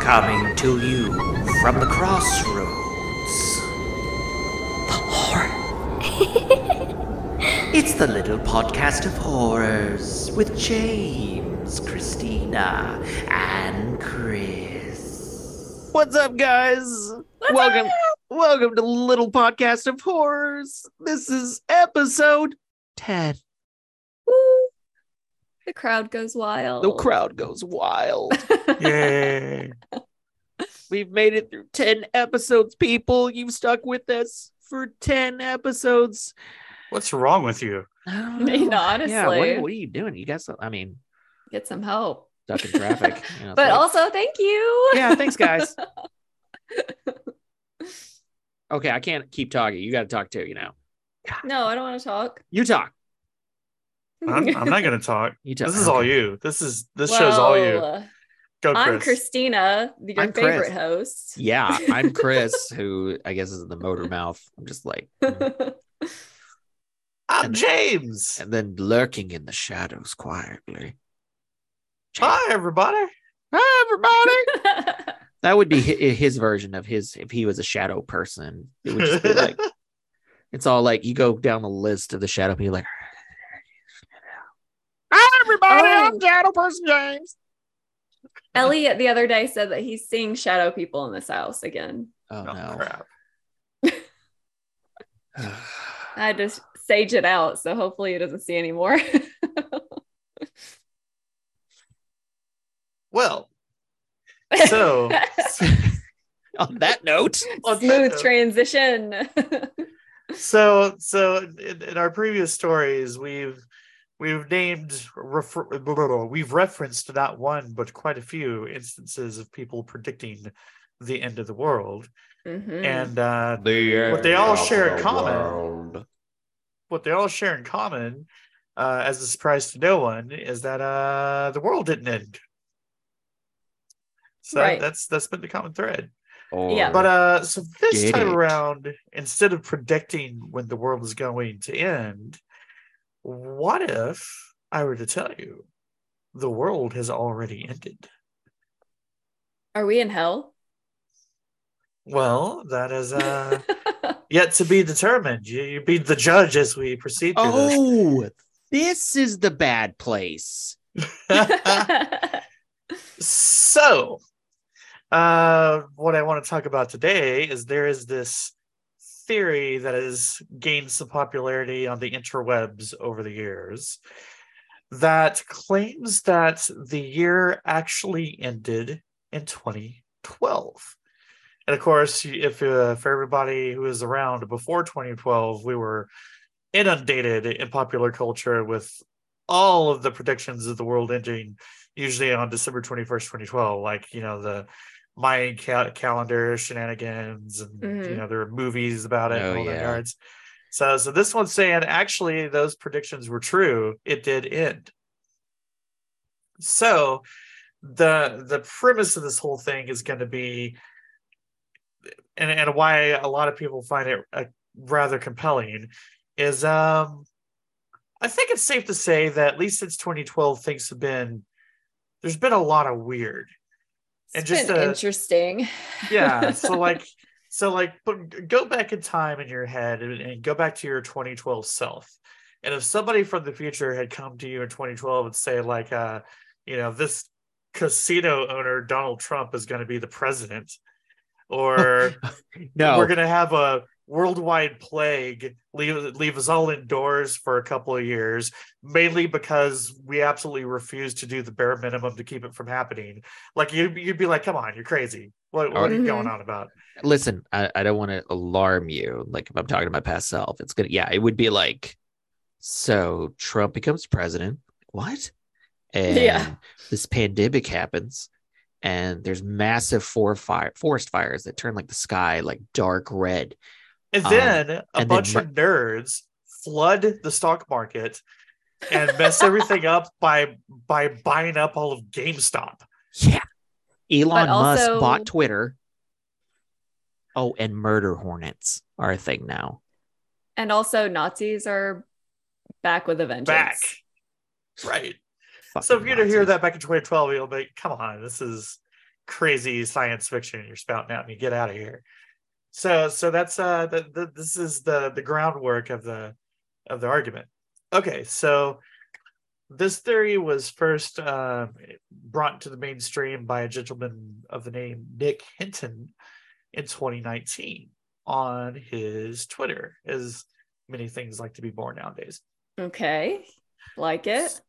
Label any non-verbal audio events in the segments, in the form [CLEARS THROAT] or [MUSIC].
Coming to you from the crossroads. The horror. [LAUGHS] It's the little podcast of horrors with James, Christina, and Chris. What's up, guys? welcome, welcome to Little Podcast of Horrors. This is episode 10. Woo. The crowd goes wild. The crowd goes wild. [LAUGHS] Yay. We've made it through 10 episodes, people. You've stuck with us for 10 episodes. What's wrong with you? I don't mean, know. Yeah, what, what are you doing? You guys, I mean, Get some help. stuck in traffic. you know, [LAUGHS] But like- also, thank you. yeah, thanks, guys. [LAUGHS] Okay, I can't keep talking. You got to talk too, you know. No, I don't want to talk. You talk. I'm, I'm not going to talk. [LAUGHS] You talk. This is all you. This is this show's all you. Well, Go, I'm Christina, your I'm Chris. favorite host. Yeah, I'm [LAUGHS] Chris, who I guess is the motor mouth. I'm just like, mm. I'm James. and then lurking in the shadows quietly. Hi, everybody. Hi, everybody. [LAUGHS] That would be his version of his if he was a shadow person. It would just be like [LAUGHS] it's all like you go down the list of the shadow people like Hi everybody, oh. I'm Oh. Shadow Person James. Elliot the other day said that he's seeing shadow people in this house again. Oh Oh, no. crap. [SIGHS] I just sage it out, so hopefully he doesn't see anymore. [LAUGHS] Well, so [LAUGHS] On that note, on that Smooth note, transition. [LAUGHS] so so in, in our previous stories, we've we've named refer, we've referenced not one but quite a few instances of people predicting the end of the world, Mhm. and uh, the What they all share of in common. world. what they all share in common, uh, as a surprise to no one, is that uh, the world didn't end. So Right. that's that's been the common thread. Or Yeah. But uh, so this time it. around, instead of predicting when the world is going to end, what if I were to tell you the world has already ended? Are we in hell? Well, that is uh, [LAUGHS] yet to be determined. You, you be the judge as we proceed through this. oh, this is the bad place. [LAUGHS] so uh what i want to talk about today is there is this theory that has gained some popularity on the interwebs over the years that claims that the year actually ended in 2012 and of course if uh, for everybody who was around before 2012 we were inundated in popular culture with all of the predictions of the world ending usually on December 21st, 2012, like, you know, the Mayan ca- calendar shenanigans and, you Mhm. know, there are movies about it Oh, and all that yeah. yards. So, so this one's saying actually those predictions were true. It did end. So the the premise of this whole thing is going to be and, and why a lot of people find it uh, rather compelling is um I think it's safe to say that at least since 2012 things have been there's been a lot of weird. And It's just been interesting. yeah so [LAUGHS] like so like but go back in time in your head and, and go back to your 2012 self and if somebody from the future had come to you in 2012 and say like uh you know this casino owner donald trump is going to be the president or [LAUGHS] No, we're going to have a worldwide plague leave leave us all indoors for a couple of years mainly because we absolutely refuse to do the bare minimum to keep it from happening like you you'd be like come on you're crazy what, what are you Mhm. going on about listen, I, I don't want to alarm you. Like if I'm talking to my past self, it's gonna yeah, it would be like, so Trump becomes president. What? And Yeah. this pandemic happens, and there's massive for fire forest fires that turn like the sky like dark red. And Um, then a and bunch Mar- of nerds flood the stock market and mess everything up by by buying up all of GameStop. Yeah. Elon But Musk bought Twitter. Oh, and murder hornets are a thing now. And also, Nazis are back with a vengeance. back. Right. Fucking So if you're to hear that back in 2012, you'll be, come on, this is crazy science fiction you're spouting at me. Get out of here. So so that's uh the, the, this is the the groundwork of the of the argument. Okay, so this theory was first uh, brought to the mainstream by a gentleman of the name Nick Hinton in 2019 on his Twitter, as many things like to be born nowadays. Okay. Like it.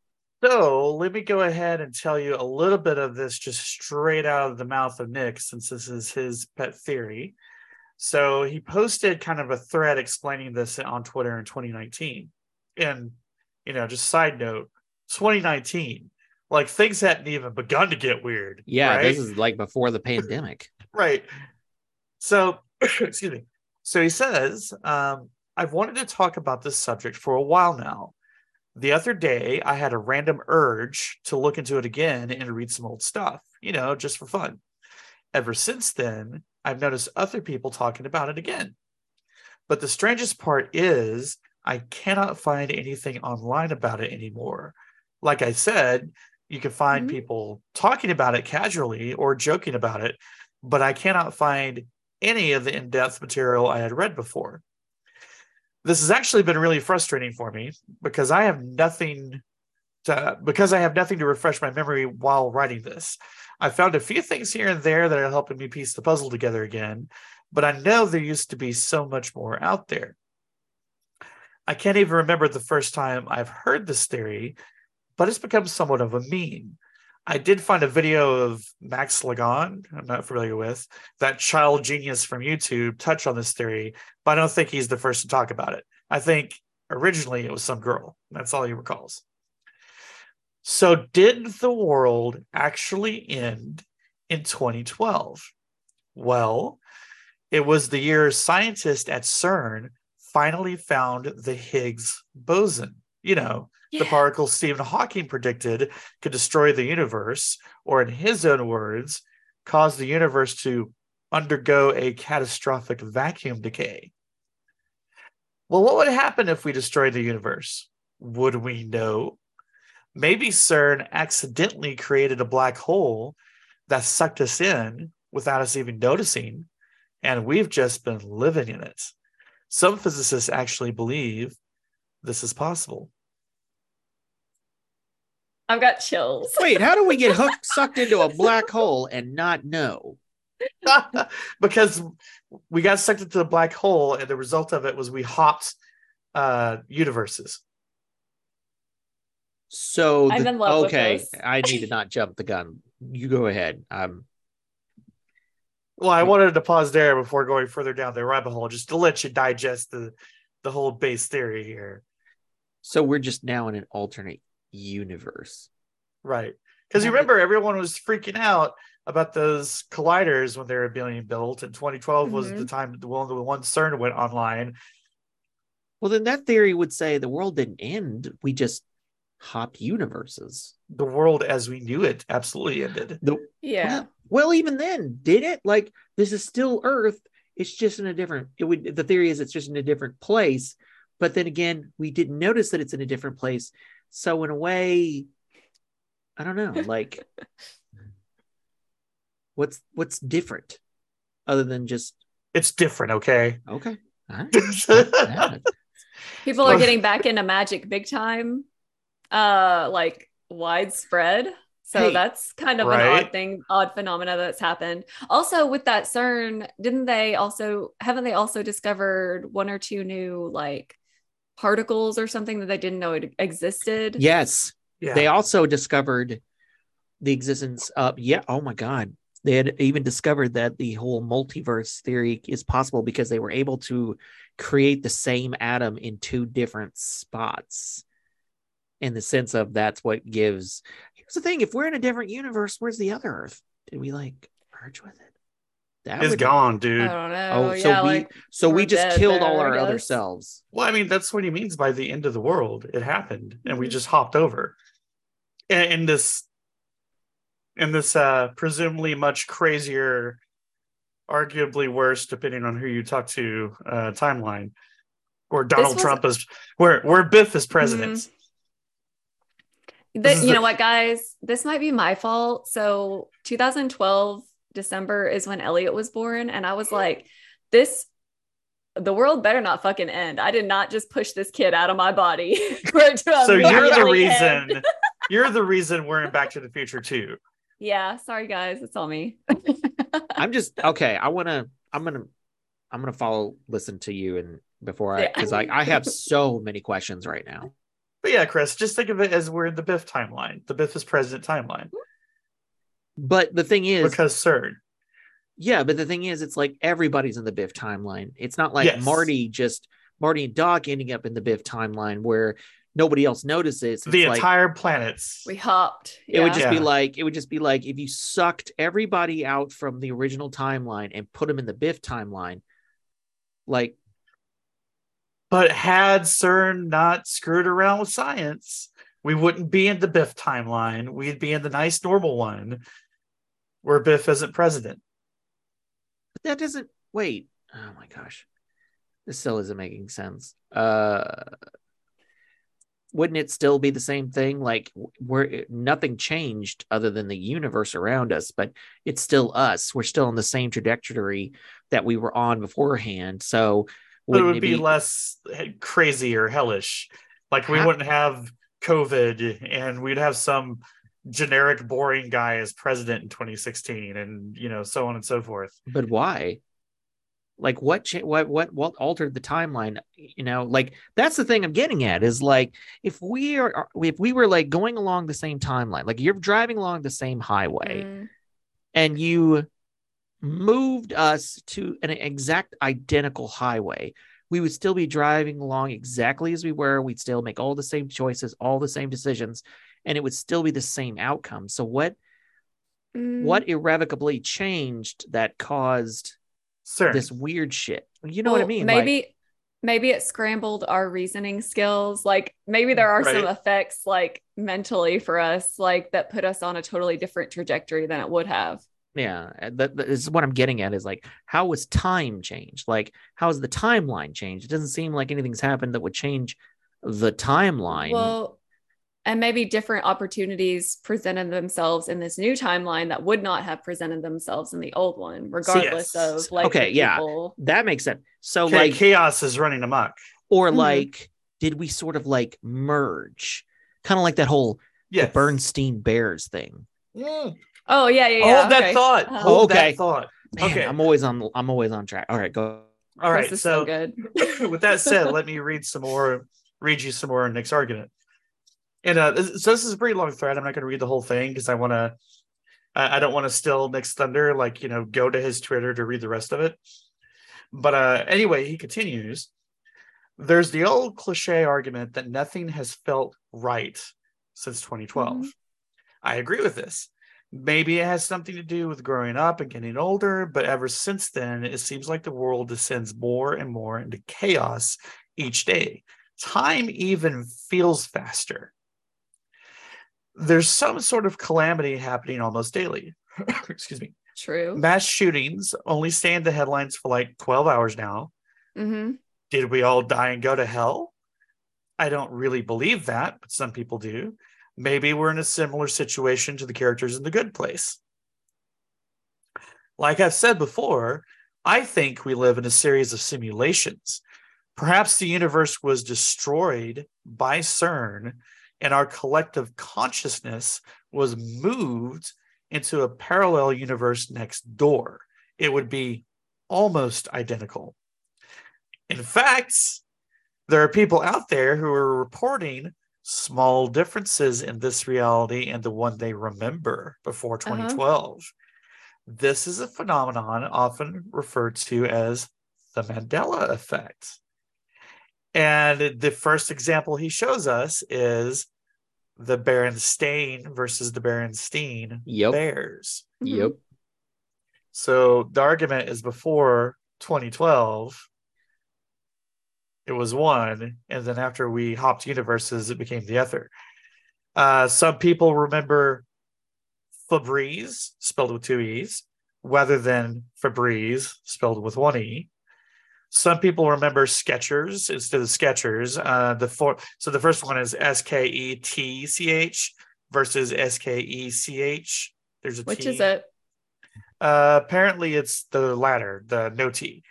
So let me go ahead and tell you a little bit of this just straight out of the mouth of Nick, since this is his pet theory. So he posted kind of a thread explaining this on Twitter in 2019. And, you know, just side note 2019, like things hadn't even begun to get weird. yeah, right? this is like before the pandemic. [CLEARS THROAT] right. So, [CLEARS THROAT] excuse me. So he says, um, I've wanted to talk about this subject for a while now. The other day, I had a random urge to look into it again and read some old stuff, you know, just for fun. Ever since then, I've noticed other people talking about it again. But the strangest part is, I cannot find anything online about it anymore. Like I said, you can find Mhm. people talking about it casually or joking about it, but I cannot find any of the in depth material I had read before. This has actually been really frustrating for me because I have nothing to, because I have nothing to refresh my memory while writing this. I found a few things here and there that are helping me piece the puzzle together again, but I know there used to be so much more out there. I can't even remember the first time I've heard this theory, but it's become somewhat of a meme. I did find a video of Max Laughlin, I'm not familiar with, that child genius from YouTube touch on this theory, but I don't think he's the first to talk about it. I think originally it was some girl. That's all he recalls. So, did the world actually end in 2012? Well, it was the year scientists at CERN finally found the Higgs boson. You know, the particle Stephen Hawking predicted could destroy the universe, or in his own words, cause the universe to undergo a catastrophic vacuum decay. Well, what would happen if we destroyed the universe? Would we know? Maybe CERN accidentally created a black hole that sucked us in without us even noticing, and we've just been living in it. Some physicists actually believe this is possible. I've got chills. Wait, how do we get hooked, [LAUGHS] sucked into a black hole and not know? [LAUGHS] because we got sucked into the black hole, and the result of it was we hopped uh, universes. So I'm in love with okay, this. I need to not jump the gun. You go ahead. Um, Well, I wanted to pause there before going further down the rabbit hole, just to let you digest the the whole base theory here, so we're just now in an alternate universe. right? Because you remember everyone was freaking out about those colliders when they were being built, and 2012 was Mhm. the time the one the one CERN went online. Well, then that theory would say the world didn't end. We just hopped universes. The world as we knew it absolutely ended. The Yeah. Well, well, even then, did it? Like this is still Earth. It's just in a different. It would. The theory is it's just in a different place. But then again, we didn't notice that it's in a different place. So in a way, I don't know. [LAUGHS] Like, what's what's different, other than just It's different, okay? okay. all right. [LAUGHS] People are getting back into magic big time, uh, like widespread. So Hey, that's kind of an odd thing, odd phenomena that's happened. Also, with that CERN, didn't they also haven't they also discovered one or two new like particles or something that they didn't know it existed? Yes, yeah. they also discovered the existence of yeah oh my god they had even discovered that the whole multiverse theory is possible because they were able to create the same atom in two different spots in the sense of that's what gives here's the thing if we're in a different universe where's the other earth did we like merge with it That is It's would- gone, I dude. don't know. oh so yeah, we like so we just dead killed all our other selves Well, I mean, that's what he means by the end of the world. It happened, and we Mhm. just hopped over. In, in this, in this uh, presumably much crazier, arguably worse, depending on who you talk to, uh, timeline, where Donald was- Trump is where where Biff is president. Mhm. This Th- is you the- know what, guys? This might be my fault. So 2012 December is when Elliot was born, and I was [GASPS] like, this. The world better not fucking end. I did not just push this kid out of my body. [LAUGHS] for it to So you're the reason [LAUGHS] you're the reason we're in Back to the Future too. Yeah, sorry guys, it's all me. [LAUGHS] I'm just okay. I want to. I'm gonna. I'm gonna follow. Listen to you and before I Yeah. because I I have so many questions right now. But yeah, Chris, just think of it as we're in the Biff timeline, the Biff is president timeline, But the thing is, because CERN. yeah. But the thing is, it's like everybody's in the Biff timeline. It's not like Yes. Marty just Marty and Doc ending up in the Biff timeline where nobody else notices. It's The like, entire planets. we hopped. It would Yeah. just be like it would just be like if you sucked everybody out from the original timeline and put them in the Biff timeline, like But had CERN not screwed around with science, we wouldn't be in the Biff timeline. We'd be in the nice normal one where Biff isn't president. but that doesn't wait. Oh my gosh. This still isn't making sense. Uh wouldn't it still be the same thing? Like we're nothing changed other than the universe around us, but it's still us. We're still on the same trajectory that we were on beforehand. So But it wouldn't would be, less crazy or hellish. Like we Ha- wouldn't have COVID and we'd have some generic boring guy as president in 2016 and you know so on and so forth. but why like what cha- what what what altered the timeline you know like that's the thing i'm getting at is like if we are if we were like going along the same timeline like you're driving along the same highway Mm, and you moved us to an exact identical highway we would still be driving along exactly as we were we'd still make all the same choices all the same decisions and it would still be the same outcome so what mm. what irrevocably changed that caused CERN. this weird shit. You know what I mean? Maybe Like, maybe it scrambled our reasoning skills. Like maybe there are some effects like mentally for us, like that put us on a totally different trajectory than it would have. Yeah, uh, that, that is what I'm getting at is like, how was time changed? Like, how has the timeline changed? It doesn't seem like anything's happened that would change the timeline. Well, and maybe different opportunities presented themselves in this new timeline that would not have presented themselves in the old one, regardless yes. of like Okay, the yeah. people. that makes sense. So, Okay, like, chaos is running amok. or Mhm. like, did we sort of like merge? Kind of like that whole Yeah. Bernstein Bears thing. Mm. Oh yeah, yeah, yeah. Hold that okay. thought. Uh-huh. Hold Okay. that thought. Man, Okay. I'm always on. I'm always on track. All right, go. All Chris right. is So, good. [LAUGHS] with that said, let me read some more, read you some more in Nick's argument. And uh, so this is a pretty long thread. I'm not going to read the whole thing because I want to. I I don't want to steal Nick's thunder. Like you know, go to his Twitter to read the rest of it. But uh, anyway, he continues. There's the old cliche argument that nothing has felt right since 2012. Mhm. I agree with this. Maybe it has something to do with growing up and getting older, but ever since then, it seems like the world descends more and more into chaos each day. Time even feels faster. There's some sort of calamity happening almost daily. [COUGHS] Excuse me. True. Mass shootings only stay in the headlines for like 12 hours now. hmm Did we all die and go to hell? I don't really believe that, but some people do. Maybe we're in a similar situation to the characters in The Good Place. Like I've said before, I think we live in a series of simulations. Perhaps the universe was destroyed by CERN and our collective consciousness was moved into a parallel universe next door. It would be almost identical. In fact, there are people out there who are reporting small differences in this reality and the one they remember before 2012. This is a phenomenon often referred to as the Mandela effect. And the first example he shows us is the Berenstain versus the Berenstein Yep. Bears. Mm-hmm. Yep. So the argument is before 2012, it was one, and then after we hopped universes, it became the other. Uh, some people remember Febreeze, spelled with two E's, rather than Febreze, spelled with one E. Some people remember Sketchers instead of Skechers. Uh, the four, so the first one is S K E T C H versus S K E C H. There's a Which T. is it? Uh, apparently, it's the latter, the no T.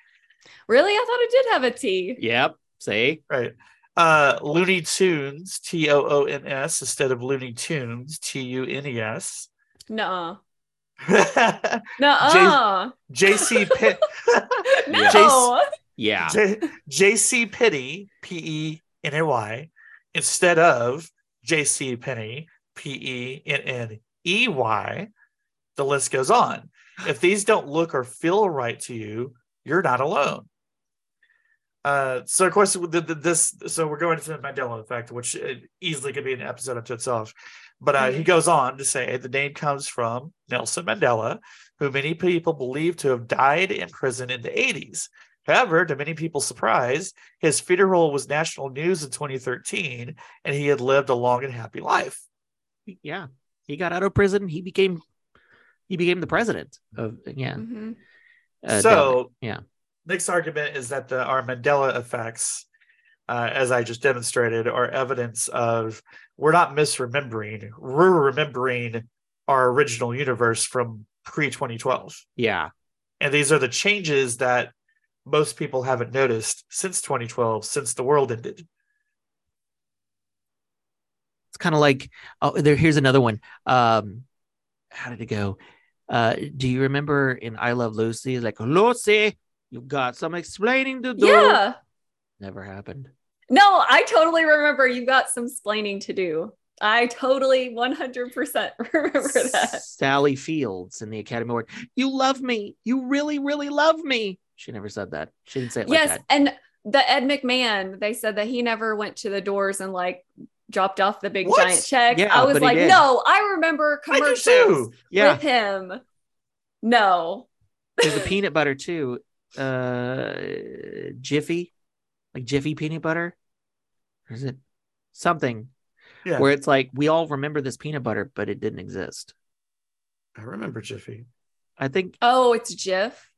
Really? I thought it did have a T. Yep. See? Right. Uh, Looney Toons, T O O N S, instead of Looney Tunes, T U N E S. No. no. Nuh-uh. [LAUGHS] JC Pitt, [LAUGHS] [LAUGHS] no. Yeah. JC Penny, P E N A Y, instead of JC Penney, P E N N E Y. The list goes on. If these don't look or feel right to you, you're not alone. Uh, so of course, the, the, this so we're going to the Mandela effect, which uh, easily could be an episode unto itself. But uh, he goes on to say the name comes from Nelson Mandela, who many people believe to have died in prison in the 80s. However, to many people's surprise, his funeral was national news in 2013, and he had lived a long and happy life. Yeah. He got out of prison. He became he became the president of yeah. Mhm. uh, so, yeah. Nick's argument is that the our Mandela effects, uh, as I just demonstrated, are evidence of we're not misremembering. We're remembering our original universe from pre 2012. yeah. And these are the changes that most people haven't noticed since 2012, since the world ended. It's kind of like oh there here's another one. Um how did it go? Uh do you remember in I Love Lucy? Like Lucy, you've got some explaining to do. Yeah. Never happened. No, I totally remember you got some explaining to do. I totally 100% [LAUGHS] remember that. Sally Fields in the Academy Award. You love me. You really, really love me. She never said that. She didn't say it like yes, that. and the Ed McMahon, they said that he never went to the doors and like dropped off the big What? giant check. Yeah, I was like, no, I remember commercials too. Yeah. with him. No. There's a peanut butter too. Uh Jiffy. Like Jiffy peanut butter. Or is it something Yeah, where it's like we all remember this peanut butter, but it didn't exist. I remember Jiffy. I think Oh, it's Jiff.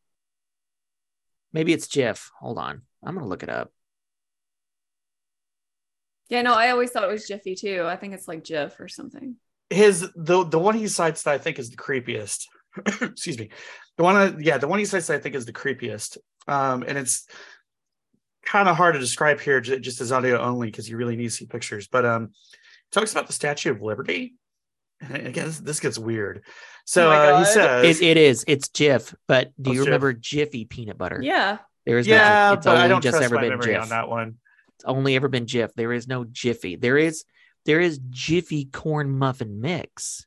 maybe it's Jiff. Hold on. I'm gonna look it up. Yeah, no, I always thought it was Jiffy too. I think it's like Jiff or something. His the the one he cites that I think is the creepiest. [LAUGHS] Excuse me. The one, I, yeah, the one he cites that I think is the creepiest. Um, and it's kind of hard to describe here, ju- just as audio only, because you really need to see pictures. But um, talks about the Statue of Liberty. And [LAUGHS] again, this, this gets weird. So Oh uh, he God. says, It, it is. It's Jif. But do What's you Jif? remember Jiffy peanut butter? Yeah. There is "Yeah, no. It's but only I don't just trust ever my been memory Jif. on that one." It's only ever been Jif. There is no Jiffy. There is there is Jiffy corn muffin mix,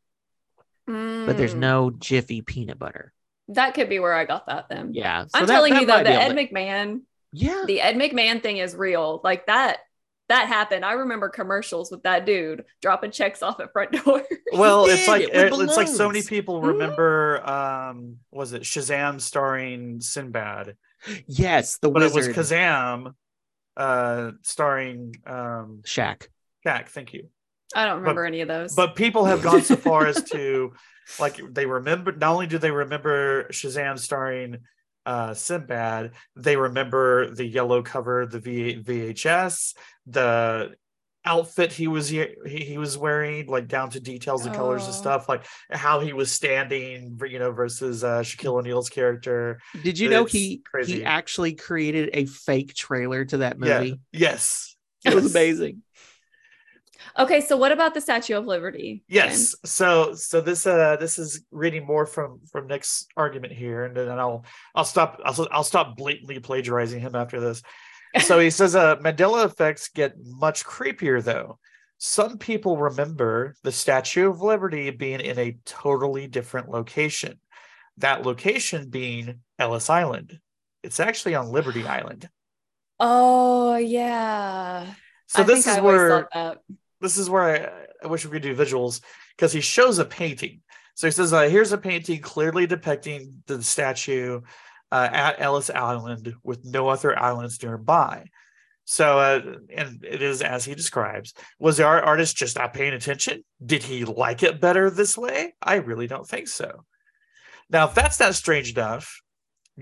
but there's Mm. no Jiffy peanut butter. That could be where I got that then. Yeah. so I'm that- telling that you though, the Ed able McMahon, Yeah. the Ed McMahon thing is real. Like that, that happened. I remember commercials with that dude dropping checks off at front [LAUGHS] door. Well, He it's like it with it's like so many balloons. people Mhm. remember. Um, was it Shazam starring Sinbad? Yes, the But it was. Kazam, uh, starring um, Shaq. Jack. Thank you. I don't remember any of those. But people have gone so far as [LAUGHS] to like they remember. Not only do they remember Shazam starring uh, Sinbad, they remember the yellow cover, the v- VHS, the outfit he was he, he was wearing, like down to details and colors and Oh. stuff, like how he was standing, you know, versus uh, Shaquille O'Neal's character. Did you know he crazy. he actually created a fake trailer to that Yeah. movie? Yes. It was amazing. Okay, so what about the Statue of Liberty? Yes. So so this uh this is reading more from from Nick's argument here, and then I'll I'll stop I'll I'll stop blatantly plagiarizing him after this. So he says uh Mandela effects get much creepier though. Some people remember the Statue of Liberty being in a totally different location. That location being Ellis Island. It's actually on Liberty Island. Oh yeah. So I this is where. This is where I, I wish we could do visuals because he shows a painting. So he says, uh, "Here's a painting clearly depicting the statue uh, at Ellis Island with no other islands nearby." So, uh, and it is as he describes. Was the art artist just not paying attention? Did he like it better this way? I really don't think so. Now, if that's not strange enough,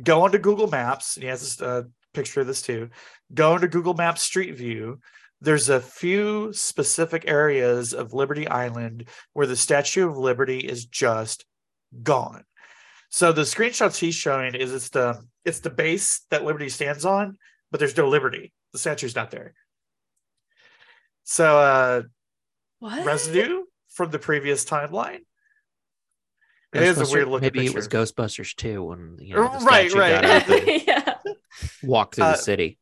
go onto Google Maps. And he has this uh, picture of this too. Go into Google Maps Street View. There's a few specific areas of Liberty Island where the Statue of Liberty is just gone. So the screenshots he's showing is it's the it's the base that Liberty stands on, but there's no Liberty. The statue's not there. So uh What? residue from the previous timeline. It is a weird looking Maybe it was Ghostbusters too when you know, the Right, statue right. got up and yeah. walked through Uh, the city.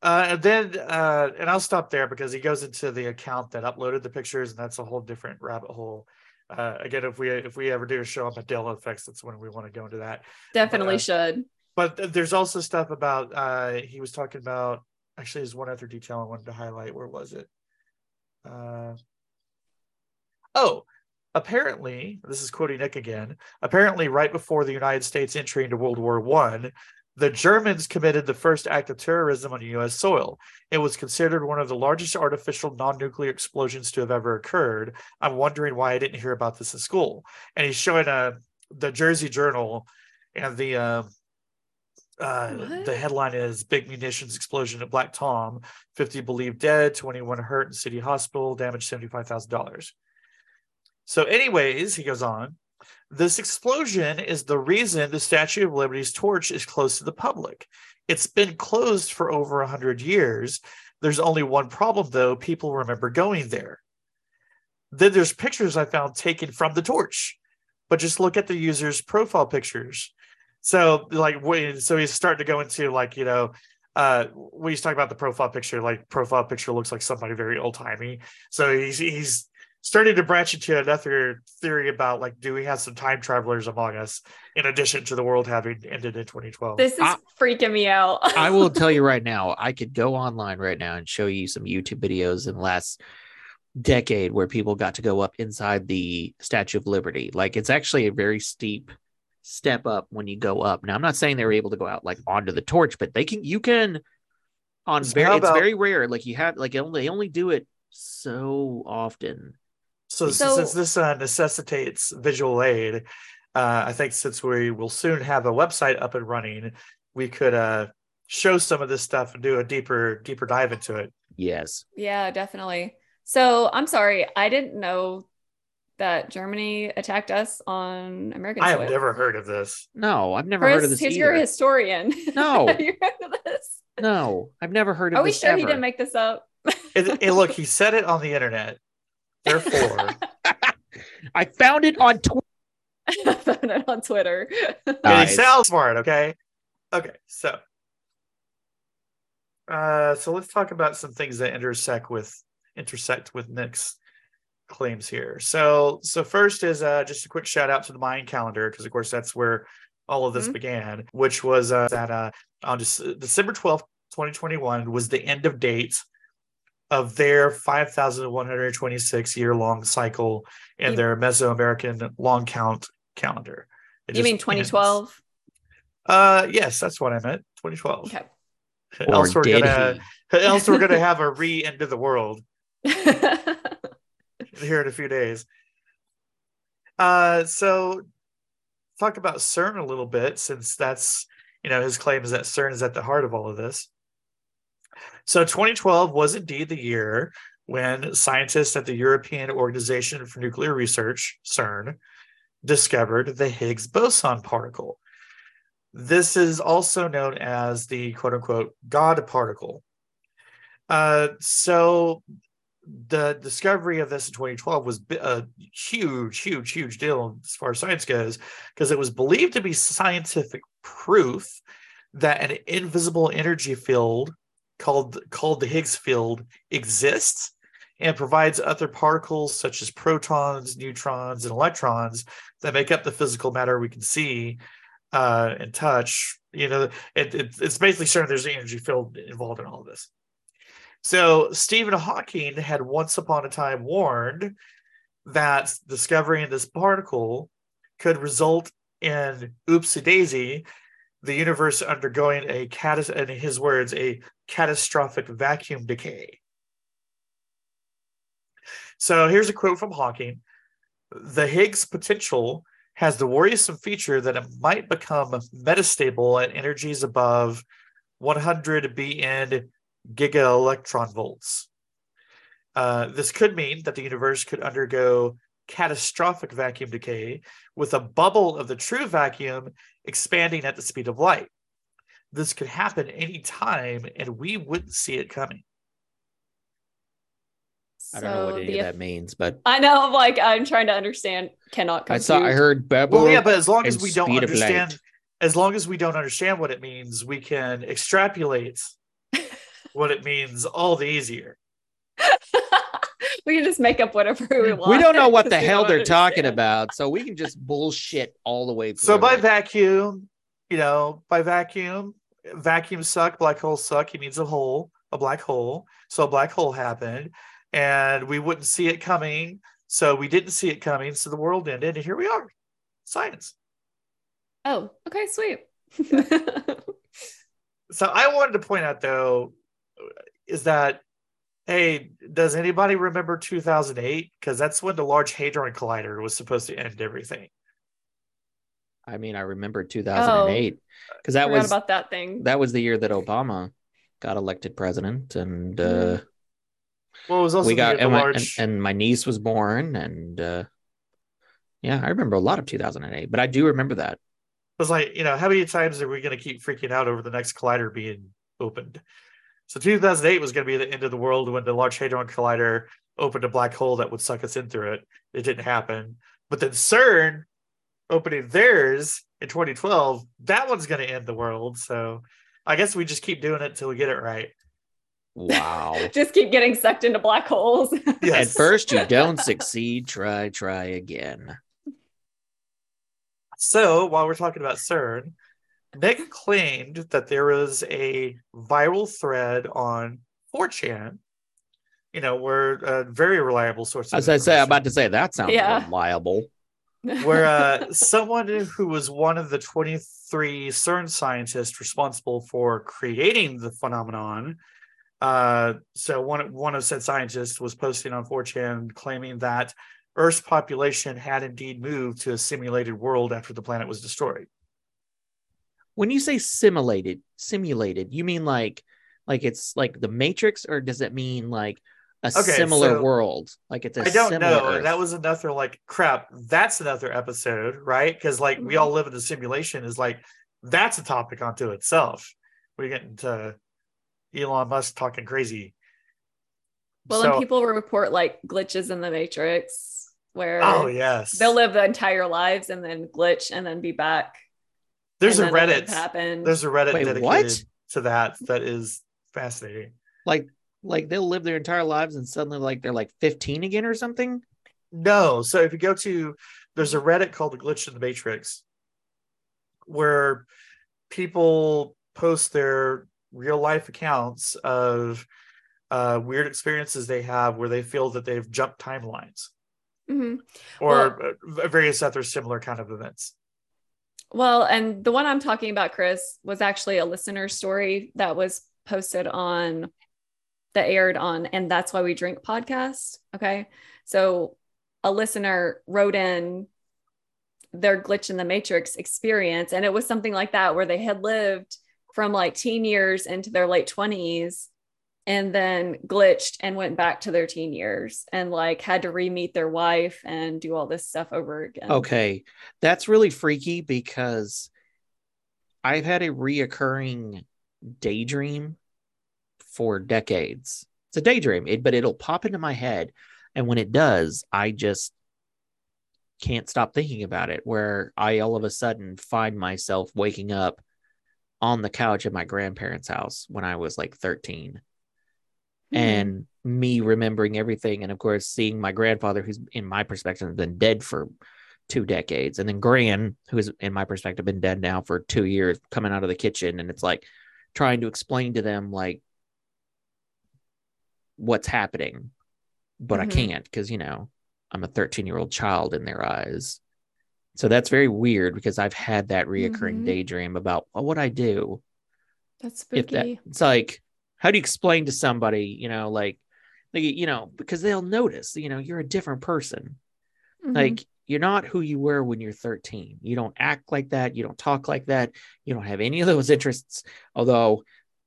Uh, and then, uh, and I'll stop there because he goes into the account that uploaded the pictures, and that's a whole different rabbit hole. Uh, again, if we if we ever do a show on Mandela effects, that's when we want to go into that. Definitely uh, should. But there's also stuff about uh, he was talking about. Actually, there's one other detail I wanted to highlight. Where was it? Uh, oh, apparently, this is quoting Nick again. Apparently, right before the United States entry into World War One, the Germans committed the first act of terrorism on U.S. soil. It was considered one of the largest artificial non-nuclear explosions to have ever occurred. I'm wondering why I didn't hear about this in school. And he's showing uh, the Jersey Journal, and the um, uh, the headline is "Big Munitions Explosion at Black Tom: 50 believed dead, 21 hurt in City Hospital, damage 75 thousand dollars." So, anyways, he goes on. This explosion is the reason the Statue of Liberty's torch is closed to the public. It's been closed for over 100 years. There's only one problem, though people remember going there. Then there's pictures I found taken from the torch, but just look at the user's profile pictures. So, like, so he's starting to go into, like, you know, uh, when he's talking about the profile picture, like, profile picture looks like somebody very old timey. So he's, he's, starting to branch into another theory about like do we have some time travelers among us in addition to the world having ended in 2012 This is I- freaking me out. [LAUGHS] I will tell you right now, I could go online right now and show you some YouTube videos in the last decade where people got to go up inside the Statue of Liberty. Like it's actually a very steep step up when you go up. Now I'm not saying they were able to go out like onto the torch, but they can you can on So very how it's very rare. Like you have like only they only do it so often. So, So- since this uh, necessitates visual aid uh, i think since we will soon have a website up and running we could uh, show some of this stuff and do a deeper deeper dive into it Yes. yeah, definitely. So I'm sorry, I didn't know that Germany attacked us on American i soil. have never heard of this No, I've never Chris, heard of this he's either. your historian. [LAUGHS] No. Have you heard of this? No, I've never heard of this. Are we this sure he didn't make this up? it, it- look he [LAUGHS] said it on the internet therefore [LAUGHS] [LAUGHS] I found it on Twitter. I found it on Twitter. And he Guys. sounds smart, okay? Okay, so uh so let's talk about some things that intersect with intersect with Nick's claims here. So so first is uh just a quick shout out to the Mayan calendar, because of course that's where all of this Mhm. began, which was uh that uh on Dec- December 12th, 2021 was the end of date of their 5,126 year long cycle in You- their Mesoamerican long count calendar. It you just mean ends. 2012? Uh, yes, that's what I meant. 2012. Okay. Or else we're gonna, else we're gonna [LAUGHS] have a re end of the world [LAUGHS] here in a few days. Uh, so talk about CERN a little bit, since that's you know his claim is that CERN is at the heart of all of this. So 2012 was indeed the year when scientists at the European Organization for Nuclear Research (CERN) discovered the Higgs boson particle. This is also known as the quote unquote God particle. Uh, so the discovery of this in 2012 was a huge, huge, huge deal as far as science goes, because it was believed to be scientific proof that an invisible energy field called called the Higgs field exists and provides other particles such as protons, neutrons, and electrons that make up the physical matter we can see uh, and touch. You know, it, it, it's basically showing there's an energy field involved in all of this. So Stephen Hawking had once upon a time warned that discovering this particle could result in oopsie daisy, the universe undergoing a cat in his words, a catastrophic vacuum decay. So here's a quote from Hawking. The Higgs potential has the worrisome feature that it might become metastable at energies above 100 BN giga electron volts. Uh, this could mean that the universe could undergo catastrophic vacuum decay with a bubble of the true vacuum expanding at the speed of light. This could happen anytime and we wouldn't see it coming. I don't know what any the- of that means, but I know, like, I'm trying to understand. Cannot I saw I heard bubble. Well, yeah, but as long as we don't speed of light. understand, as long as we don't understand what it means, we can extrapolate [LAUGHS] what it means all the easier. [LAUGHS] we can just make up whatever we want. we don't know what the [LAUGHS] hell they're talking about, so we can just bullshit all the way through. So by vacuum, you know, by vacuum, vacuum suck, black hole suck. He means a hole, a black hole. So a black hole happened, and we wouldn't see it coming. So we didn't see it coming. So the world ended, and here we are. Science. Oh, okay, sweet. [LAUGHS] So I wanted to point out though, is that hey, does anybody remember 2008? Because that's when the Large Hadron Collider was supposed to end everything. I mean, I remember 2008 because that Oh, Forgot was about that thing. that was the year that Obama got elected president, and uh, Well, it was also we got the and my, large. and, and my niece was born, and uh, yeah, I remember a lot of 2008, but I do remember that. It was like, you know, how many times are we going to keep freaking out over the next collider being opened? So 2008 was going to be the end of the world when the Large Hadron Collider opened a black hole that would suck us in through it. It didn't happen. But then CERN opening theirs in 2012, that one's going to end the world. So I guess we just keep doing it till we get it right. Wow. [LAUGHS] Just keep getting sucked into black holes. [LAUGHS] Yes. At first, you don't succeed. Try, try again. So while we're talking about CERN, Nick claimed that there was a viral thread on 4chan, you know, where a very reliable source. As I say, I'm about to say that sounds Yeah. reliable. [LAUGHS] where uh, someone who was one of the 23 CERN scientists responsible for creating the phenomenon. Uh, so one one of said scientists was posting on 4chan claiming that Earth's population had indeed moved to a simulated world after the planet was destroyed. When you say simulated, simulated, you mean like like it's like the Matrix, or does it mean like a Okay, similar so world? Like it's a I don't know. Earth. That was another like crap. That's another episode, right? Because like we all mm-hmm. live in a simulation is like that's a topic unto itself. We get into Elon Musk talking crazy. well, So- and people report like glitches in the matrix where oh yes, they'll live the entire lives and then glitch and then be back. There's a Reddit. happened. There's a Reddit Wait, dedicated what? to that. That is fascinating. like like they'll live their entire lives and suddenly like they're like 15 again or something. No. So if you go to, there's a Reddit called the Glitch in the Matrix, where people post their real life accounts of uh, weird experiences they have where they feel that they've jumped timelines Mhm. or uh, various other similar kind of events. Well, and the one I'm talking about, Chris, was actually a listener story that was posted on that aired on and that's why we drink podcast. Okay. So a listener wrote in their glitch in the matrix experience and it was something like that where they had lived from like teen years into their late 20s and then glitched and went back to their teen years and like had to re-meet their wife and do all this stuff over again. Okay, that's really freaky because I've had a reoccurring daydream for decades. It's a daydream, it, but it'll pop into my head, and when it does, I just can't stop thinking about it. Where I all of a sudden find myself waking up on the couch at my grandparents' house when I was like 13 Hmm. and me remembering everything and of course seeing my grandfather who's in my perspective been dead for two decades and then gran who's in my perspective been dead now for two years coming out of the kitchen and it's like trying to explain to them like what's happening but i Mhm. can't because you know i'm a 13 year old child in their eyes so that's very weird because i've had that reoccurring Mhm. daydream about what would i do That's if that spooky. it's like how do you explain to somebody you know like like you know because they'll notice you know you're a different person Mhm. like you're not who you were when you're 13 you don't act like that you don't talk like that you don't have any of those interests although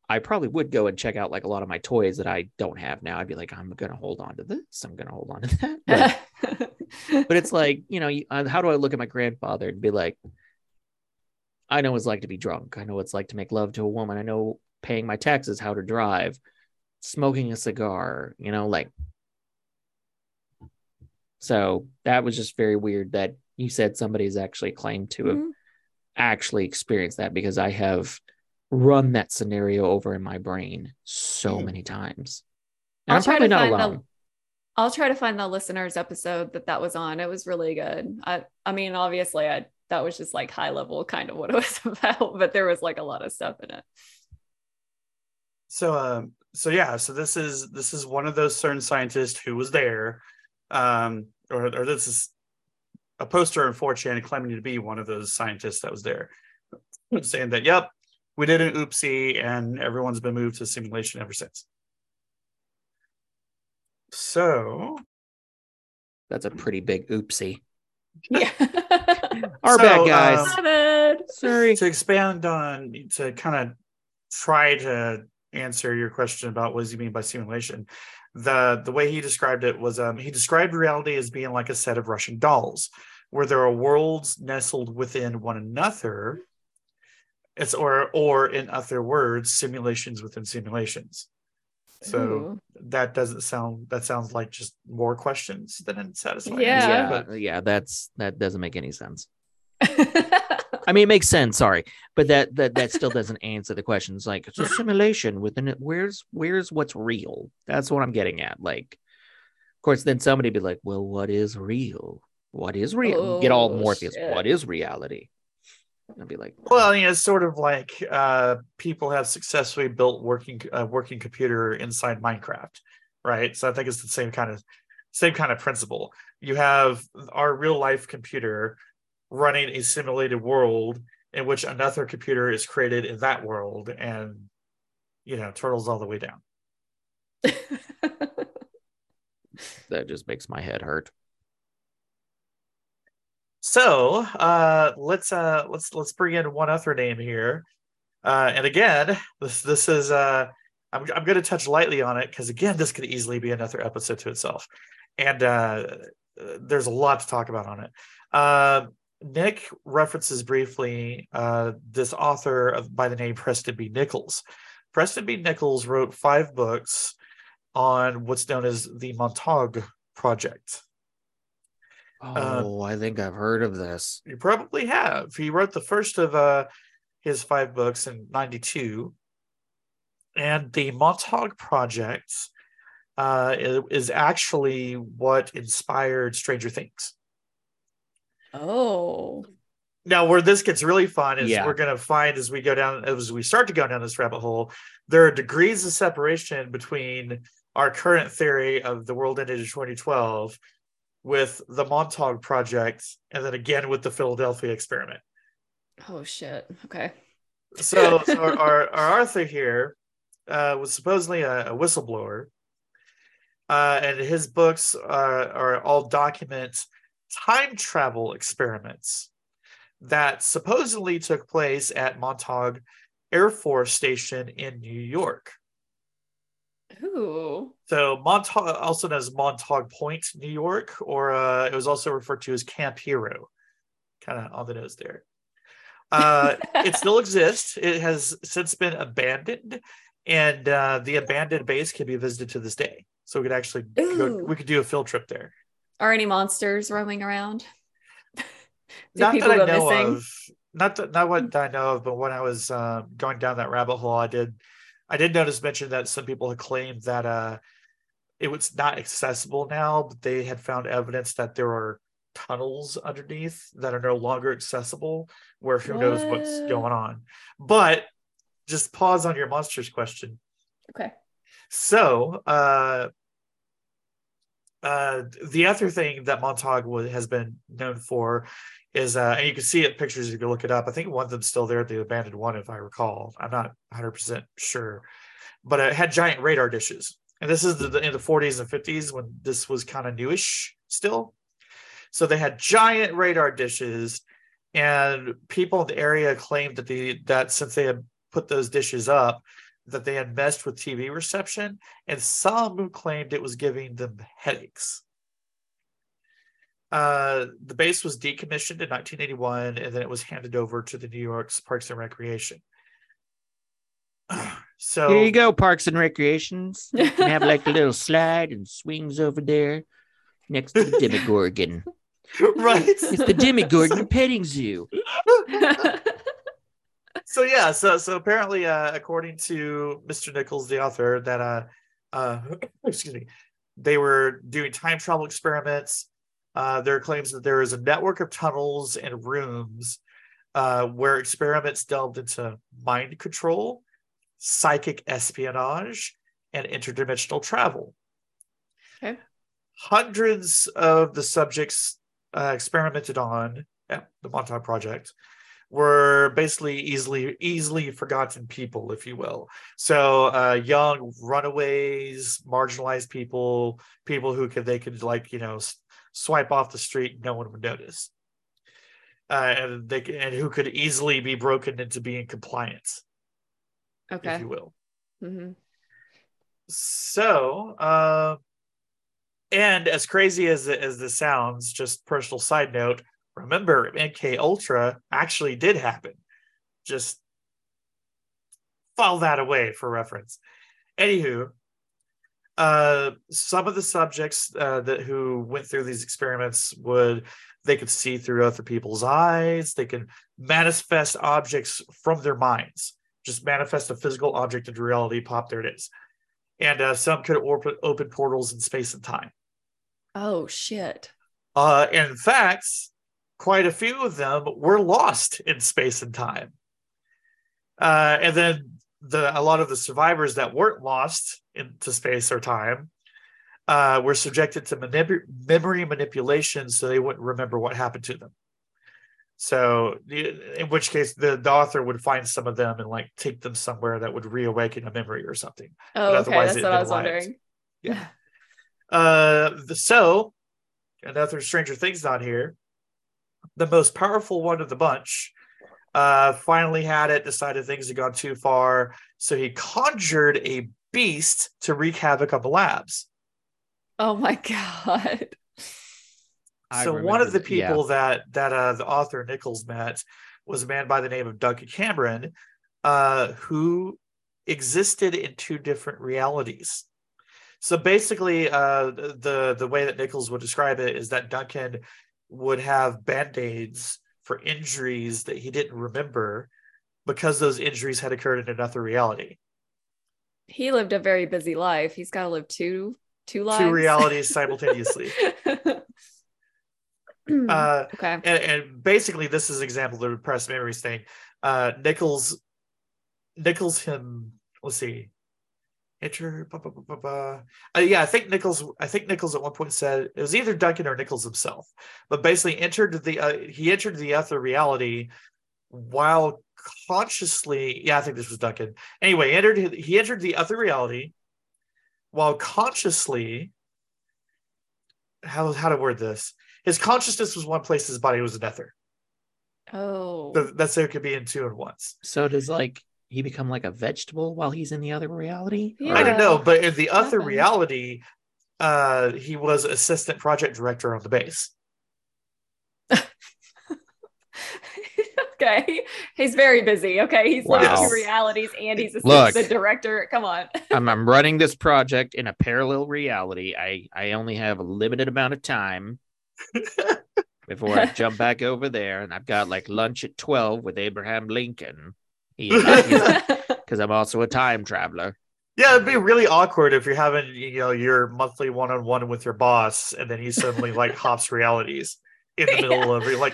I probably would go and check out like a lot of my toys that I don't have now. I'd be like, I'm gonna hold on to this. I'm gonna hold on to that. [LAUGHS] But, but it's like, you know, uh, how do I look at my grandfather and be like, I know what it's like to be drunk. I know what it's like to make love to a woman. I know paying my taxes, how to drive, smoking a cigar. You know, like. So that was just very weird that you said somebody's actually claimed to have Mhm. actually experienced that because I have run that scenario over in my brain so Hmm. many times. And I'll I'm try probably to not find alone. the I'll try to find the listeners episode that that was on. It was really good. I I mean, obviously, I that was just like high level kind of what it was [LAUGHS] about, but there was like a lot of stuff in it. So um so yeah, so this is this is one of those CERN scientists who was there. Um or or this is a poster in 4chan claiming to be one of those scientists that was there. Saying that, yep, we did an oopsie and everyone's been moved to simulation ever since. So That's a pretty big oopsie. Yeah. [LAUGHS] Our So, bad guys. um, Sorry. to expand on to kind of try to answer your question about what does he mean by simulation the the way he described it was um he described reality as being like a set of russian dolls where there are worlds nestled within one another it's or or in other words simulations within simulations so Ooh. that doesn't sound that sounds like just more questions than a satisfying Yeah. answer, Yeah, but yeah, that's that doesn't make any sense. [LAUGHS] I mean, it makes sense. Sorry, but that that that still doesn't [LAUGHS] answer the question. It's like it's a simulation within it. Where's where's what's real? That's what I'm getting at. Like, of course, then somebody be like, "Well, what is real? What is real?" Get all Oh, Morpheus. shit. What is reality? I'd be like, Well, you know, it's sort of like uh, people have successfully built working a working computer inside Minecraft, right? So I think it's the same kind of same kind of principle. You have our real life computer running a simulated world in which another computer is created in that world, and you know, turtles all the way down. [LAUGHS] that just makes my head hurt. So uh, let's uh, let's let's bring in one other name here, uh, and again, this this is uh, I'm I'm going to touch lightly on it because again, this could easily be another episode to itself, and uh, there's a lot to talk about on it. Uh, Nick references briefly uh, this author of, by the name Preston B. Nichols. Preston B. Nichols wrote five books on what's known as the Montauk Project. Uh, Oh, I think I've heard of this. You probably have. He wrote the first of uh, his five books in 92. And the Montauk Project uh, is actually what inspired Stranger Things. Oh. Now, where this gets really fun is Yeah. we're going to find as we go down, as we start to go down this rabbit hole, there are degrees of separation between our current theory of the world ended in 2012 with the Montauk Project, and then again with the Philadelphia experiment. Oh shit. Okay. so, so [LAUGHS] our, our, our Arthur here uh, was supposedly a, a whistleblower, uh, and his books uh, are all document time travel experiments that supposedly took place at Montauk Air Force Station in New York. Ooh. So Montauk, also known as Montauk Point, New York, or uh, it was also referred to as Camp Hero, kind of on the nose there. Uh, [LAUGHS] it still exists. It has since been abandoned, and uh, the abandoned base can be visited to this day. So we could actually go, we could do a field trip there. Are any monsters roaming around? [LAUGHS] Do not people that I know missing? of. Not that not what I know of, but when I was uh, going down that rabbit hole, I did I did notice mention that some people had claimed that uh, it was not accessible now, but they had found evidence that there are tunnels underneath that are no longer accessible, where who knows what's going on. But just pause on your monsters question. Okay. So, uh, uh, the other thing that Montauk has been known for is, uh, and you can see it pictures if you look it up. I think one of them's still there, the abandoned one, if I recall. I'm not 100% sure, but it had giant radar dishes. And this is the, the- in the 40s and 50s when this was kind of newish still. So they had giant radar dishes, and people in the area claimed that the that since they had put those dishes up, that they had messed with TV reception, and some who claimed it was giving them headaches. Uh, the base was decommissioned in 1981, and then it was handed over to the New York's Parks and Recreation. [CLEARS THROAT] So Here you go, Parks and Recreations. [LAUGHS] You can have like a little slide and swings over there next to the Demogorgon. [LAUGHS] right. It's the Demogorgon [LAUGHS] petting zoo. So yeah, so so apparently, uh, according to Mr. Nichols, the author, that uh, uh, [CLEARS THROAT] excuse me, they were doing time travel experiments. Uh, there are claims that there is a network of tunnels and rooms uh, where experiments delved into mind control, psychic espionage, and interdimensional travel. Okay. Hundreds of the subjects uh, experimented on at the Montauk Project were basically easily easily forgotten people, if you will. So uh, young runaways, marginalized people, people who could they could like you know swipe off the street, no one would notice, uh, and they and who could easily be broken into being compliant, okay, if you will. Mm-hmm. So, uh, and as crazy as as this sounds, just personal side note, remember MK Ultra actually did happen. Just file that away for reference. Anywho, uh, some of the subjects uh, that who went through these experiments would they could see through other people's eyes. They can manifest objects from their minds. Just manifest a physical object into reality. Pop, there it is and uh, some could open, open portals in space and time. Oh shit. Uh, in fact, quite a few of them were lost in space and time. Uh, and then the a lot of the survivors that weren't lost into space or time uh, were subjected to manip- memory manipulation, so they wouldn't remember what happened to them. So, in which case, the, the author would find some of them and like take them somewhere that would reawaken a memory or something. Oh, okay. That's what I was wondering. Yeah. Uh, the, so another Stranger Things not here. The most powerful one of the bunch uh, finally had it, decided things had gone too far, so he conjured a beast to wreak havoc on the labs. Oh my god. [LAUGHS] So one of the th- yeah. people that that uh, the author Nichols met was a man by the name of Duncan Cameron, uh, who existed in two different realities. So basically, uh, the the way that Nichols would describe it is that Duncan would have band aids for injuries that he didn't remember because those injuries had occurred in another reality. He lived a very busy life. He's got to live two two lives. Two realities [LAUGHS] simultaneously. [CLEARS THROAT] Uh, okay. and, and basically this is an example of the repressed memories thing uh nichols nichols him let's see enter blah, blah, blah, blah, blah. Uh, yeah i think nichols i think nichols at one point said it was either duncan or nichols himself. But basically entered the uh, he entered the other reality while consciously yeah i think this was duncan. Anyway entered he entered the other reality while consciously how how to word this? His consciousness was one place his body was another. Oh. Th- that's so it could be in two at once. So does like he become like a vegetable while he's in the other reality? Yeah. i don't know but in the other Happens. reality uh he was assistant project director on the base [LAUGHS] okay. He's very busy. Okay. He's living two realities and he's a Look. the director. Come on. [LAUGHS] I'm, I'm running this project in a parallel reality. I I only have a limited amount of time [LAUGHS] before I jump back over there, and I've got like lunch at twelve with Abraham Lincoln. [LAUGHS] Because I'm also a time traveler. yeah it'd be really awkward if you're having you know your monthly one-on-one with your boss and then he suddenly [LAUGHS] like hops realities in the middle of it like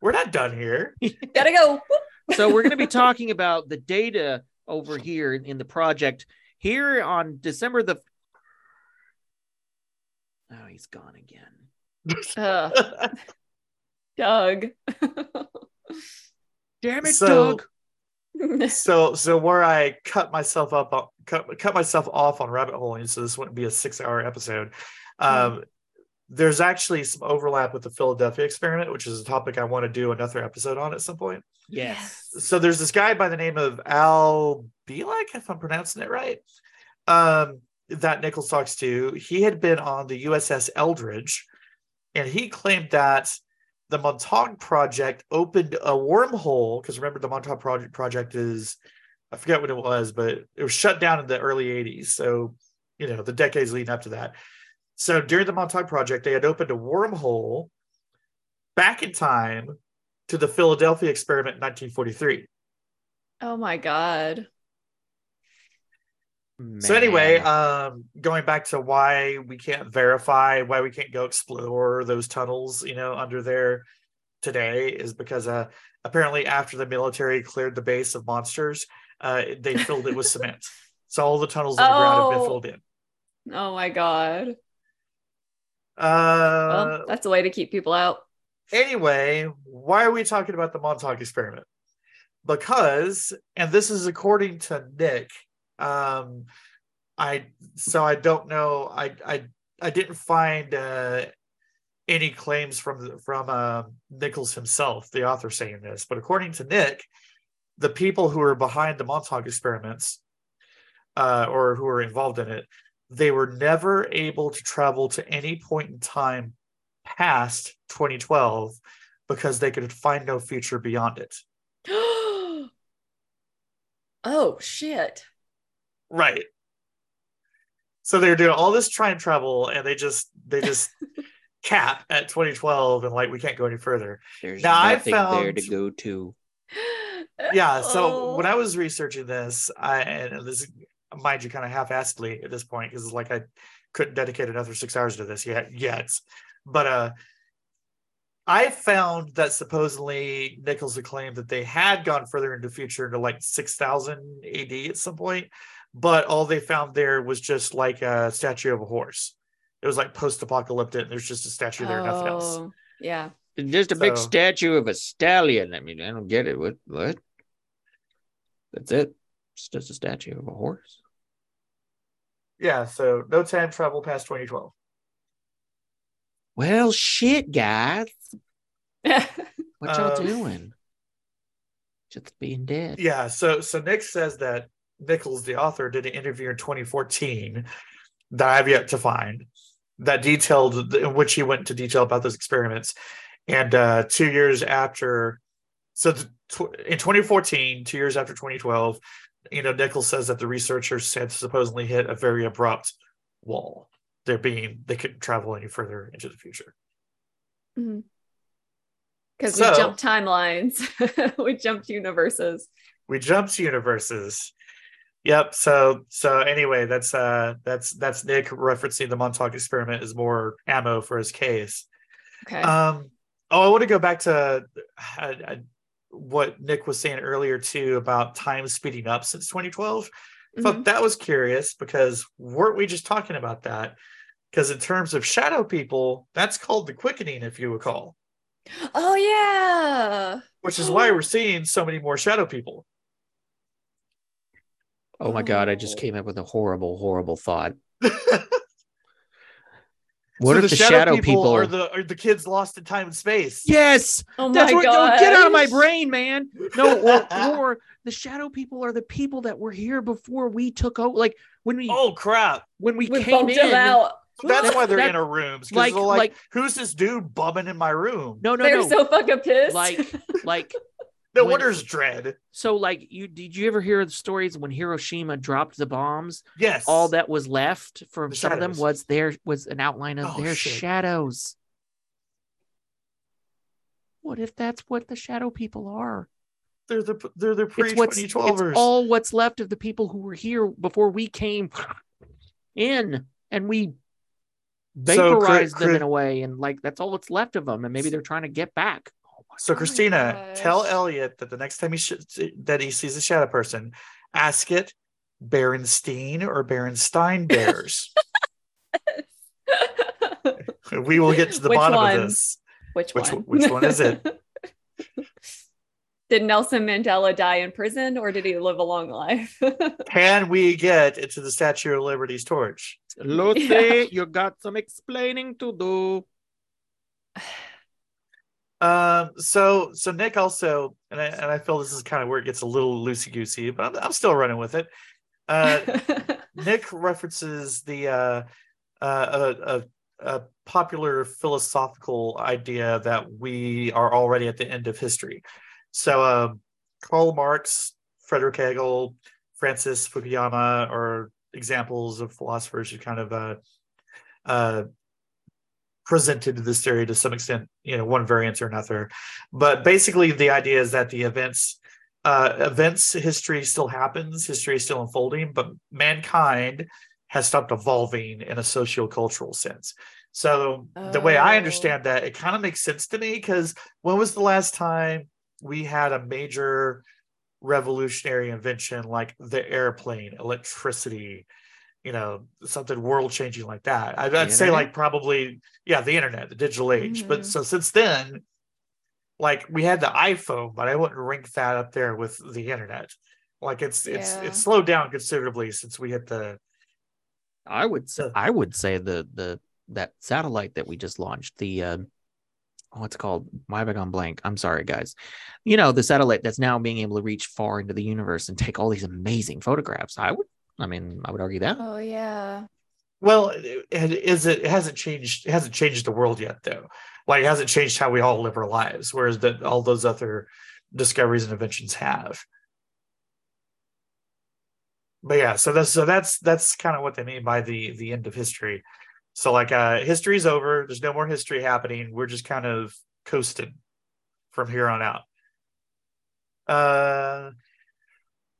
we're not done here [LAUGHS] Gotta go. So we're going to be talking about the data over here in, in the project here on December the. Oh, he's gone again. Ugh, Doug. Damn it, So- Doug! [LAUGHS] so so where I cut myself up on- cut cut myself off on rabbit holing, so this wouldn't be a six hour episode. Um, there's actually some overlap with the Philadelphia experiment, which is a topic I want to do another episode on at some point. Yes. So there's this guy by the name of Al Bielek, if I'm pronouncing it right, um, that Nichols talks to. He had been on the USS Eldridge, and he claimed that the Montauk Project opened a wormhole because remember the Montauk Project project is I forget what it was, but it was shut down in the early 80s. So, you know, the decades leading up to that. So during the Montauk Project, they had opened a wormhole back in time to the Philadelphia experiment in 1943. Oh my god. So anyway, um, going back to why we can't verify, why we can't go explore those tunnels, you know, under there today is because uh, apparently after the military cleared the base of monsters, uh, they filled it with cement. [LAUGHS] So all the tunnels underground have been Oh. filled in. Oh my god. Uh, Well, that's a way to keep people out. anyway, why are we talking about the Montauk experiment? Because, and this is according to Nick, um, I so I don't know, I I I didn't find uh, any claims from from uh, Nichols himself, the author, saying this, but according to Nick, the people who were behind the Montauk experiments, uh, or who were involved in it, they were never able to travel to any point in time past 2012 because they could find no future beyond it. [GASPS] oh shit. Right. So they're doing all this time travel and they just they just [LAUGHS] cap at 2012 and like we can't go any further. There's Now, I nothing there to go to. Yeah, so Oh. when I was researching this, I and this mind you kind of half-assedly at this point because it's like I couldn't dedicate another 6 hours to this yet yet. But uh I found that supposedly Nichols had claimed that they had gone further into the future into like 6000 AD at some point, but all they found there was just like a statue of a horse. It was like post-apocalyptic. And there's just a statue there, nothing else. Oh, Yeah. Just a big statue of a stallion. I mean, I don't get it. What? What? That's it. It's just a statue of a horse. Yeah, so no time travel past 2012. Well, shit, guys. [LAUGHS] What y'all Um, doing? Just being dead. Yeah, so so Nick says that Nichols, the author, did an interview in 2014 that I have yet to find that detailed in which he went into detail about those experiments. And uh, two years after, so tw- in 2014, two years after 2012, you know, Nichols says that the researchers had supposedly hit a very abrupt wall. There being they couldn't travel any further into the future. Because So- we jumped timelines, [LAUGHS] we jumped universes. we jumped universes yep so so anyway that's uh that's that's nick referencing the montauk experiment as more ammo for his case Okay. um oh i want to go back to uh, what nick was saying earlier too about time speeding up since 2012 I thought Mhm. that was curious because weren't we just talking about that because in terms of shadow people that's called the quickening if you recall Oh yeah. which is why we're seeing so many more shadow people Oh my god, I just Oh. came up with a horrible, horrible thought. [LAUGHS] So What if the shadow, people, are the are the kids lost in time and space? Yes, Oh that's my what. god. get out of my brain, man. No, or, [LAUGHS] or the shadow people are the people that were here before we took over. Like when we Oh crap! when we, We came bumped in. him out. That's why they're That- in our rooms. 'cause like- like, like- who's this dude bumming in my room? No, no, no. They're no. so fucking pissed. like, [LAUGHS] like no when- dread. so. Like you did you ever hear the stories when Hiroshima dropped the bombs? Yes. All that was left from The some of them was there was an outline of Oh, their shit. shadows. What if that's what the shadow people are? they're the they're the pre what's it's all what's left of the people who were here before we came in and we So, Chri- vaporized them in a way and like that's all that's left of them and maybe they're trying to get back. Oh my So my Christina, tell. Elliot that the next time he sh- that he sees a shadow person, ask it Berenstain or Berenstein bears. we will get to the Which bottom one? of this. Which Which one? one- which one is it? Did Nelson Mandela die in prison or did he live a long life? Can we get into the Statue of Liberty's torch? Lucy, Yeah. you got some explaining to do. Um, so so Nick also, and I, and I feel this is kind of where it gets a little loosey goosey, but I'm, I'm still running with it. Uh, [LAUGHS] Nick references the uh, uh, a, a, a popular philosophical idea that we are already at the end of history. So, um, Karl Marx, Frederick Hegel, Francis Fukuyama are examples of philosophers who kind of uh, uh, presented to this theory to some extent, you know, one variant or another. But basically, the idea is that the events uh, events history still happens history is still unfolding but mankind has stopped evolving in a socio-cultural sense so the way i Oh. understand that it kind of makes sense to me because when was the last time we had a major revolutionary invention like the airplane electricity you know something world changing like that i'd, I'd say like probably yeah the internet the digital age Mhm. but so since then like we had the iPhone, but I wouldn't rank that up there with the internet. Like it's it's Yeah. it's slowed down considerably since we hit the I would say I would say the the that satellite that we just launched, the uh, what's called? Why have I gone blank? I'm sorry, guys. You know, the satellite that's now being able to reach far into the universe and take all these amazing photographs. I would I mean, I would argue that. oh yeah. well, it, it is it, it hasn't changed it hasn't changed the world yet though. Like it hasn't changed how we all live our lives, whereas that all those other discoveries and inventions have. But yeah, so that's so that's that's kind of what they mean by the the end of history. So like uh history's over, there's no more history happening. We're just kind of coasting from here on out. Uh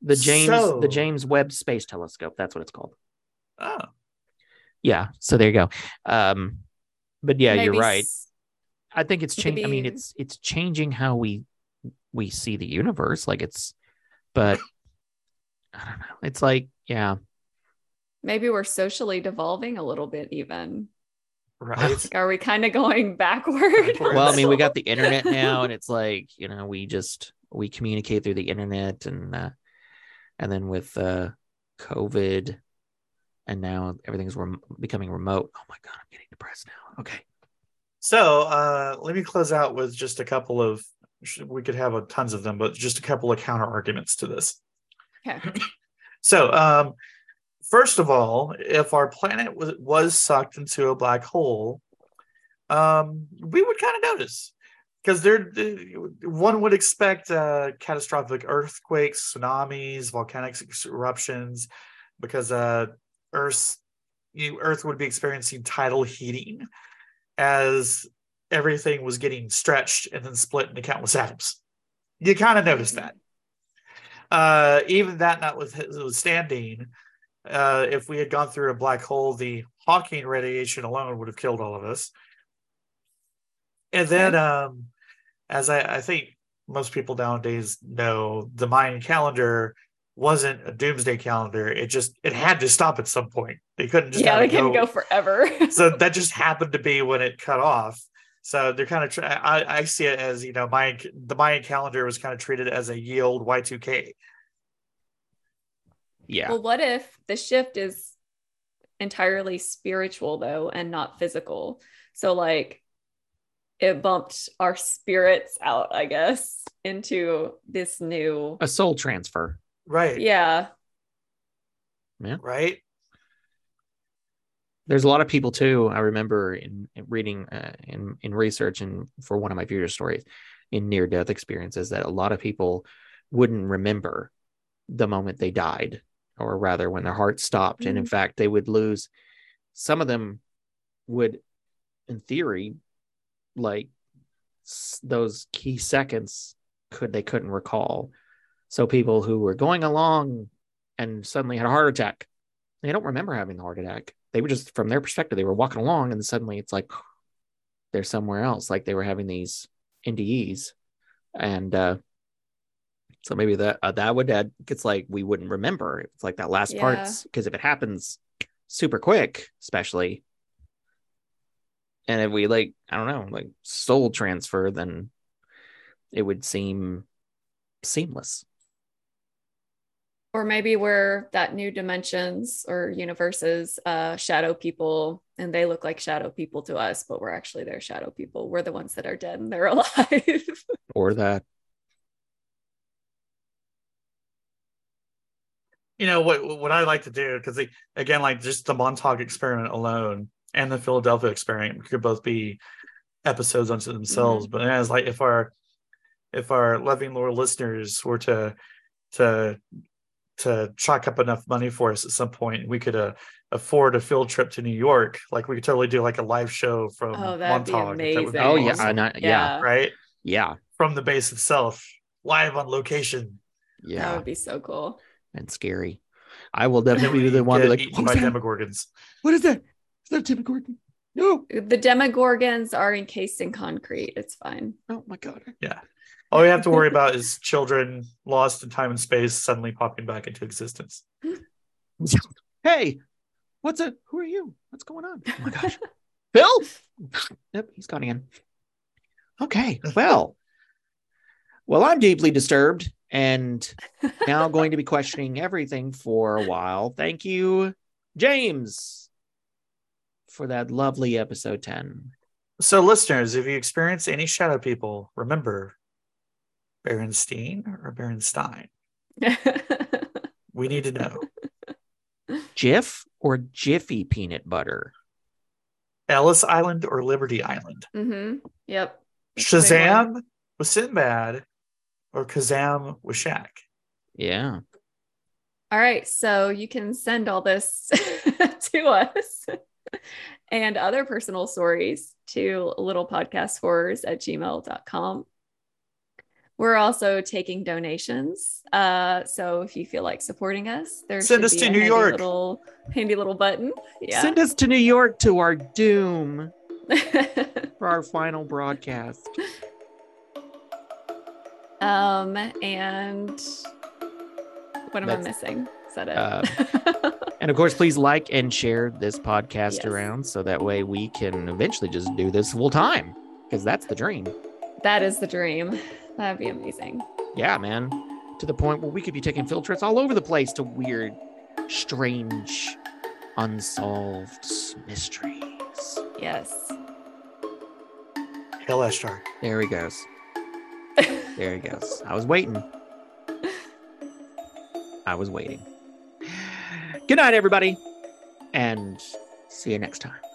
The James So- the James Webb Space Telescope, that's what it's called. oh, Yeah, so there you go. Um but yeah, you're right. s- I think it's changing. I mean, it's it's changing how we we see the universe. Like it's, but I don't know. It's like, yeah, Maybe we're socially devolving a little bit even. right. Like, are we kind of going backward? Backward. well, I mean, we got the internet now, and it's like you know, we just we communicate through the internet, and uh, and then with uh, COVID, and now everything's rem- becoming remote. Oh my god, I'm getting depressed now. Okay, So uh, let me close out with just a couple of. We could have a, tons of them, but just a couple of counter arguments to this. Okay. [CLEARS THROAT] So, um, first of all, if our planet was, was sucked into a black hole, um, we would kind of notice because there, one would expect uh, catastrophic earthquakes, tsunamis, volcanic eruptions, because uh, Earth's you, Earth would be experiencing tidal heating as everything was getting stretched and then split into countless atoms. You kind of notice that. Uh, even that notwithstanding, uh, if we had gone through a black hole, the Hawking radiation alone would have killed all of us. And then, um, as I, I think most people nowadays know, the Mayan calendar wasn't a doomsday calendar. It just it had to stop at some point. They couldn't just yeah, they it can go go forever. [LAUGHS] so that just happened to be when it cut off. So they're kind of. Tra- I, I see it as you know, Mayan the Mayan calendar was kind of treated as a yield Y two K. yeah, Well, what if the shift is entirely spiritual though and not physical? So like it bumped our spirits out, I guess, into this new a soul transfer. Right. Yeah. Yeah. Right. there's a lot of people too i remember in, in reading uh, in in research and for one of my future stories in near death experiences that a lot of people wouldn't remember the moment they died or rather when their heart stopped and in fact they would lose some of them would in theory like those key seconds could they couldn't recall so people who were going along and suddenly had a heart attack they don't remember having the heart attack. They were just from their perspective, they were walking along and suddenly it's like [SIGHS] they're somewhere else, like they were having these NDEs. And uh so maybe that uh, that would add it's like we wouldn't remember. It's like that last Yeah. part's because if it happens super quick, especially and if we like, I don't know, like soul transfer, then it would seem seamless. Or maybe we're that new dimensions or universes, uh, shadow people, and they look like shadow people to us, but we're actually their shadow people. We're the ones that are dead and they're [LAUGHS] alive. Or that. You know what? What I like to do because again, like just the Montauk experiment alone and the Philadelphia experiment could both be episodes unto themselves. But as like if our if our loving Lord listeners were to to to chalk up enough money for us at some point, we could uh, afford a field trip to New York. Like we could totally do like a live show from Oh, that'd be Montauk. That be amazing. Oh yeah, awesome, I know- yeah, right yeah, from the base itself, live on location. Yeah, That yeah, would be so cool. and scary. I will definitely be the one to get like. eaten What, that? Demogorgons. what is that? Is that Tim Gordon? No. The Demogorgons are encased in concrete. It's fine. Oh my god. Yeah. All we have to worry about is children lost in time and space suddenly popping back into existence. [LAUGHS] Hey, what's it? Who are you? What's going on? Oh my gosh. [LAUGHS] Phil? Yep, he's gone again. Okay, well. Well, I'm deeply disturbed and now going to be questioning everything for a while. Thank you, James, for that lovely episode 10. So, listeners, if you experience any shadow people, remember Berenstain or Berenstein. [LAUGHS] We need to know. Jif or Jiffy peanut butter? Ellis Island or Liberty Island. hmm Yep. That's the big one. Shazam with Sinbad or Kazam with Shaq. Yeah. All right. So you can send all this [LAUGHS] to us [LAUGHS] and other personal stories to littlepodcasthorrors at gmail.com. We're also taking donations. Uh, so if you feel like supporting us, there Send us to a New York. Little, handy little button. Yeah. Send us to New York to our doom [LAUGHS] for our final broadcast. um, and what am I missing? Is that it? Uh, [LAUGHS] And of course, please like and share this podcast Yes. around so that way we can eventually just do this full time because that's the dream. that is the dream. That'd be amazing. Yeah, man. To the point where we could be taking field trips all over the place to weird, strange, unsolved mysteries. Yes. Hail Ashtar. There he goes. [LAUGHS] There he goes. I was waiting. I was waiting. Good night, everybody, and see you next time.